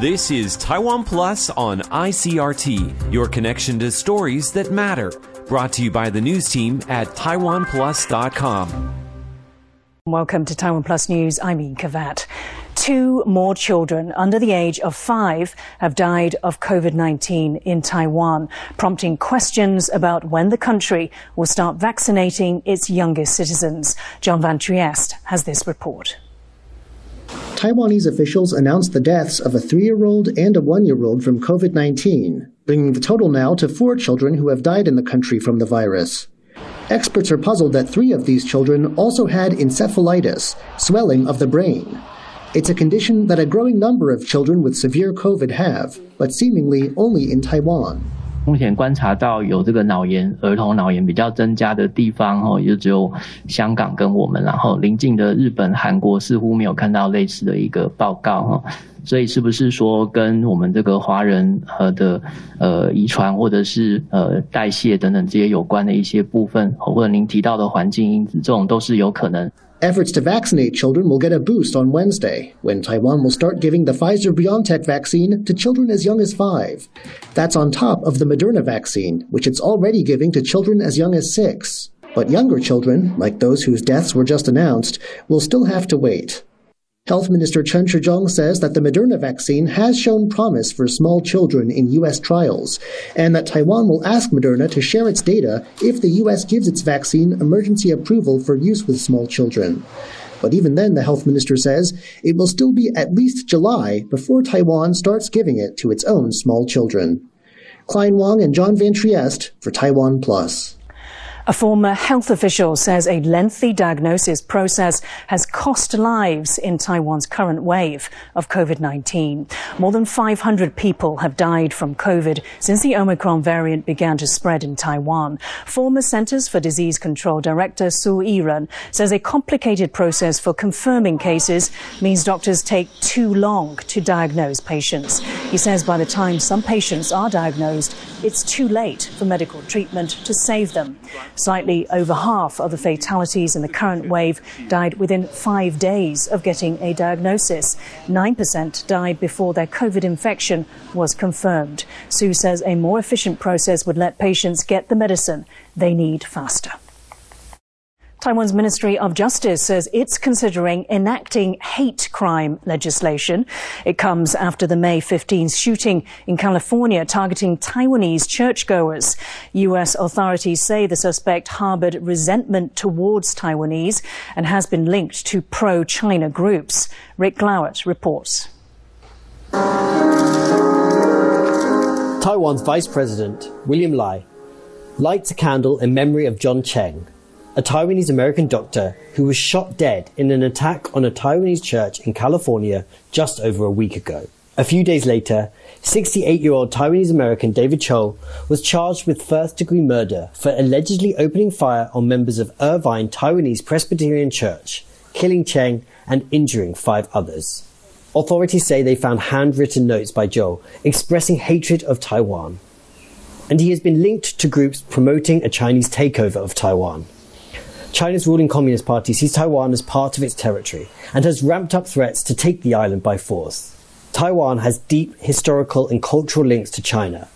This is Taiwan Plus on ICRT, your connection to stories that matter. Brought to you by the news team at TaiwanPlus.com. Welcome to Taiwan Plus News. I'm Ian Kavat. Two more children under the age of five have died of COVID 19 in Taiwan, prompting questions about when the country will start vaccinating its youngest citizens. John Van Trieste has this report. Taiwanese officials announced the deaths of a three year old and a one year old from COVID 19, bringing the total now to four children who have died in the country from the virus. Experts are puzzled that three of these children also had encephalitis, swelling of the brain. It's a condition that a growing number of children with severe COVID have, but seemingly only in Taiwan. 目前观察到有这个脑炎，儿童脑炎比较增加的地方，哦，也只有香港跟我们，然后邻近的日本、韩国似乎没有看到类似的一个报告，哈。所以是不是说跟我们这个华人呃的呃遗传或者是呃代谢等等这些有关的一些部分，或者您提到的环境因子，这种都是有可能。Efforts to vaccinate children will get a boost on Wednesday, when Taiwan will start giving the Pfizer BioNTech vaccine to children as young as five. That's on top of the Moderna vaccine, which it's already giving to children as young as six. But younger children, like those whose deaths were just announced, will still have to wait. Health Minister Chen Shih-chung says that the Moderna vaccine has shown promise for small children in U.S. trials, and that Taiwan will ask Moderna to share its data if the U.S. gives its vaccine emergency approval for use with small children. But even then, the health minister says it will still be at least July before Taiwan starts giving it to its own small children. Klein Wang and John Van Trieste for Taiwan Plus. A former health official says a lengthy diagnosis process has cost lives in Taiwan's current wave of COVID-19. More than 500 people have died from COVID since the Omicron variant began to spread in Taiwan. Former Centers for Disease Control Director Su Yiren says a complicated process for confirming cases means doctors take too long to diagnose patients. He says by the time some patients are diagnosed, it's too late for medical treatment to save them. Slightly over half of the fatalities in the current wave died within five days of getting a diagnosis. 9% died before their COVID infection was confirmed. Su says a more efficient process would let patients get the medicine they need faster. Taiwan's Ministry of Justice says it's considering enacting hate crime legislation. It comes after the May 15th shooting in California targeting Taiwanese churchgoers. U.S. authorities say the suspect harbored resentment towards Taiwanese and has been linked to pro-China groups. Rick Glowett reports. Taiwan's Vice President, William Lai, lights a candle in memory of John Cheng, a Taiwanese American doctor who was shot dead in an attack on a Taiwanese church in California just over a week ago. A few days later, 68 year old Taiwanese American David Chou was charged with first degree murder for allegedly opening fire on members of Irvine Taiwanese Presbyterian Church, killing Cheng and injuring five others. Authorities say they found handwritten notes by Chou expressing hatred of Taiwan. And he has been linked to groups promoting a Chinese takeover of Taiwan. China's ruling Communist Party sees Taiwan as part of its territory and has ramped up threats to take the island by force. Taiwan has deep historical and cultural links to China,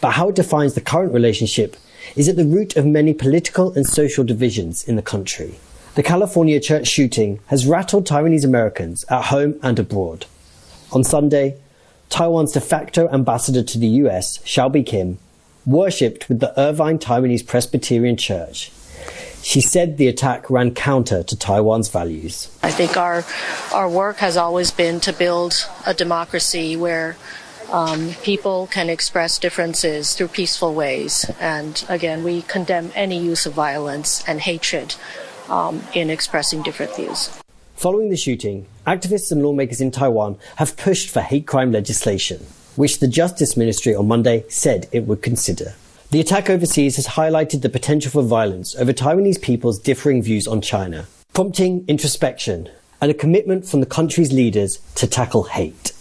but how it defines the current relationship is at the root of many political and social divisions in the country. The California church shooting has rattled Taiwanese Americans at home and abroad. On Sunday, Taiwan's de facto ambassador to the US, Hsiao Bi-khim, worshipped with the Irvine Taiwanese Presbyterian Church she said the attack ran counter to Taiwan's values. I think our, our work has always been to build a democracy where um, people can express differences through peaceful ways. And again, we condemn any use of violence and hatred um, in expressing different views. Following the shooting, activists and lawmakers in Taiwan have pushed for hate crime legislation, which the Justice Ministry on Monday said it would consider. The attack overseas has highlighted the potential for violence over Taiwanese people's differing views on China, prompting introspection and a commitment from the country's leaders to tackle hate.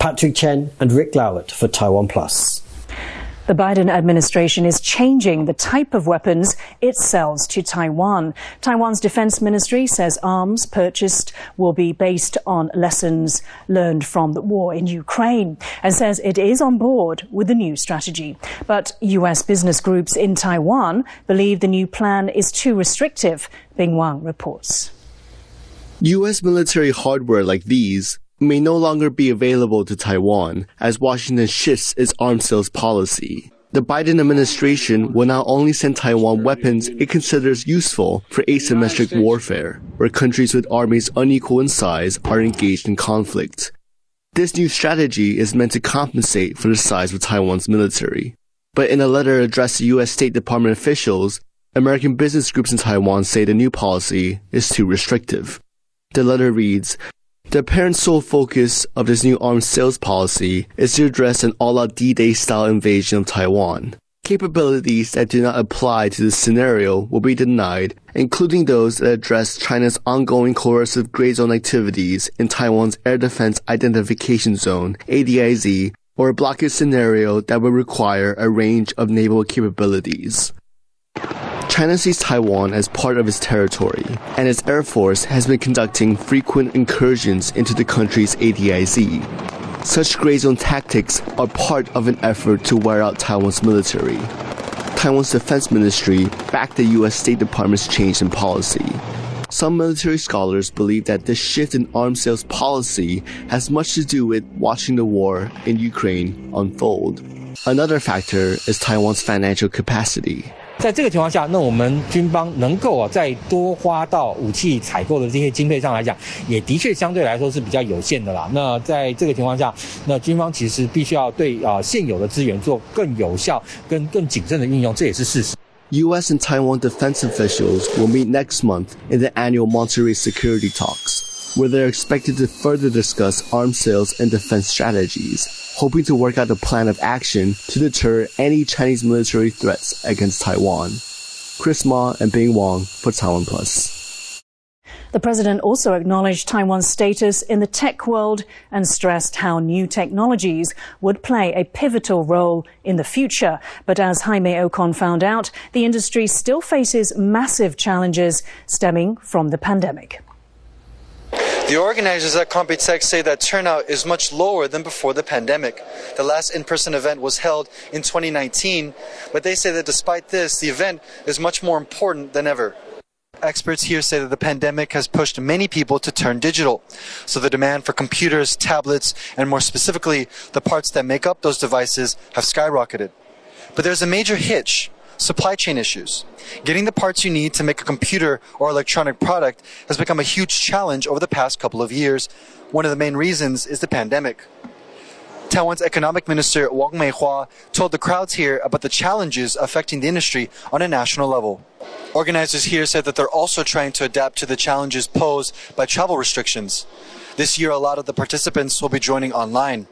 Patrick Chen and Rick Lowett for Taiwan Plus. The Biden administration is changing the type of weapons it sells to Taiwan. Taiwan's defense ministry says arms purchased will be based on lessons learned from the war in Ukraine and says it is on board with the new strategy. But U.S. business groups in Taiwan believe the new plan is too restrictive. Bing Wang reports. U.S. military hardware like these may no longer be available to Taiwan as Washington shifts its arms sales policy. The Biden administration will now only send Taiwan weapons it considers useful for asymmetric warfare, where countries with armies unequal in size are engaged in conflict. This new strategy is meant to compensate for the size of Taiwan's military. But in a letter addressed to U.S. State Department officials, American business groups in Taiwan say the new policy is too restrictive. The letter reads, the apparent sole focus of this new arms sales policy is to address an all-out D-Day style invasion of Taiwan. Capabilities that do not apply to this scenario will be denied, including those that address China's ongoing coercive gray zone activities in Taiwan's Air Defense Identification Zone, ADIZ, or a blockade scenario that would require a range of naval capabilities. China sees Taiwan as part of its territory, and its Air Force has been conducting frequent incursions into the country's ADIZ. Such gray zone tactics are part of an effort to wear out Taiwan's military. Taiwan's defense ministry backed the U.S. State Department's change in policy. Some military scholars believe that this shift in arms sales policy has much to do with watching the war in Ukraine unfold. Another factor is Taiwan's financial capacity. 在这个情况下，那我们军方能够啊再多花到武器采购的这些经费上来讲，也的确相对来说是比较有限的啦。那在这个情况下，那军方其实必须要对啊现有的资源做更有效、跟更谨慎的运用，这也是事实。U.S. and Taiwan defense officials will meet next month in the annual Monterey security talks, where they're expected to further discuss arms sales and defense strategies hoping to work out a plan of action to deter any Chinese military threats against Taiwan. Chris Ma and Bing Wang for Taiwan Plus. The president also acknowledged Taiwan's status in the tech world and stressed how new technologies would play a pivotal role in the future. But as Jaime Ocon found out, the industry still faces massive challenges stemming from the pandemic. The organizers at Computex say that turnout is much lower than before the pandemic. The last in-person event was held in 2019, but they say that despite this, the event is much more important than ever. Experts here say that the pandemic has pushed many people to turn digital. So the demand for computers, tablets, and more specifically, the parts that make up those devices have skyrocketed. But there's a major hitch supply chain issues. Getting the parts you need to make a computer or electronic product has become a huge challenge over the past couple of years. One of the main reasons is the pandemic. Taiwan's economic minister Wang Meihua told the crowds here about the challenges affecting the industry on a national level. Organizers here said that they're also trying to adapt to the challenges posed by travel restrictions. This year, a lot of the participants will be joining online.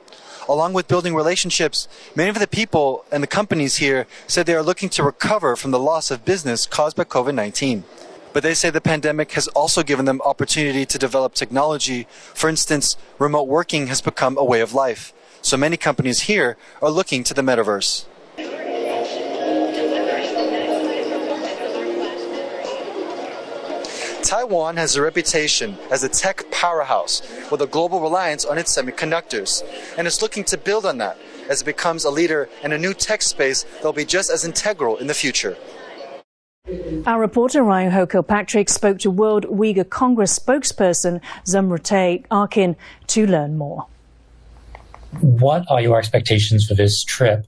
Along with building relationships, many of the people and the companies here said they are looking to recover from the loss of business caused by COVID 19. But they say the pandemic has also given them opportunity to develop technology. For instance, remote working has become a way of life. So many companies here are looking to the metaverse. Taiwan has a reputation as a tech powerhouse with a global reliance on its semiconductors, and is looking to build on that as it becomes a leader in a new tech space that will be just as integral in the future. Our reporter Ryan Ho Kilpatrick spoke to World Uyghur Congress spokesperson Zumretay Arkin to learn more. What are your expectations for this trip?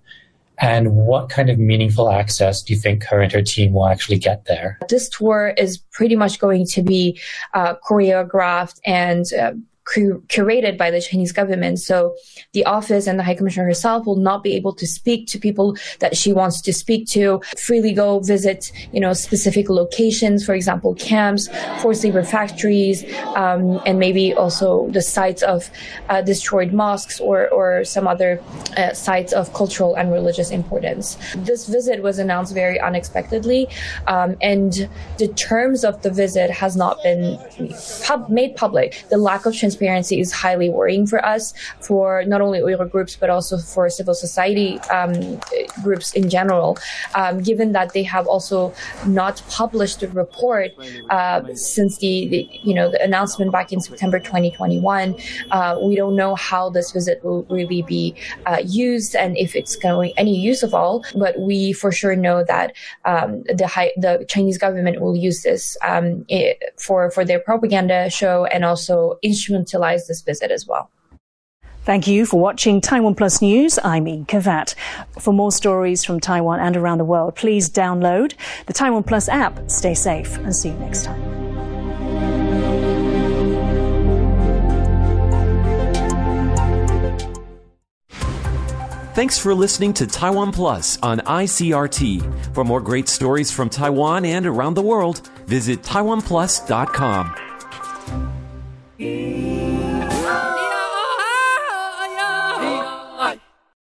And what kind of meaningful access do you think her and her team will actually get there? This tour is pretty much going to be uh, choreographed and uh, curated by the Chinese government. So the office and the High Commissioner herself will not be able to speak to people that she wants to speak to, freely go visit, you know, specific locations, for example, camps, forced labor factories, um, and maybe also the sites of uh, destroyed mosques or, or some other uh, sites of cultural and religious importance. This visit was announced very unexpectedly, um, and the terms of the visit has not been pub- made public. The lack of transparency transparency is highly worrying for us, for not only Uyghur groups but also for civil society um, groups in general. Um, given that they have also not published a report uh, since the, the, you know the announcement back in September 2021, uh, we don't know how this visit will really be uh, used and if it's going any use of all. But we for sure know that um, the high, the Chinese government will use this um, for for their propaganda show and also instrumentalize this visit as well. Thank you for watching Taiwan Plus News. I'm Yi Kavat. For more stories from Taiwan and around the world, please download the Taiwan Plus app. Stay safe and see you next time. Thanks for listening to Taiwan Plus on ICRT. For more great stories from Taiwan and around the world, visit taiwanplus.com.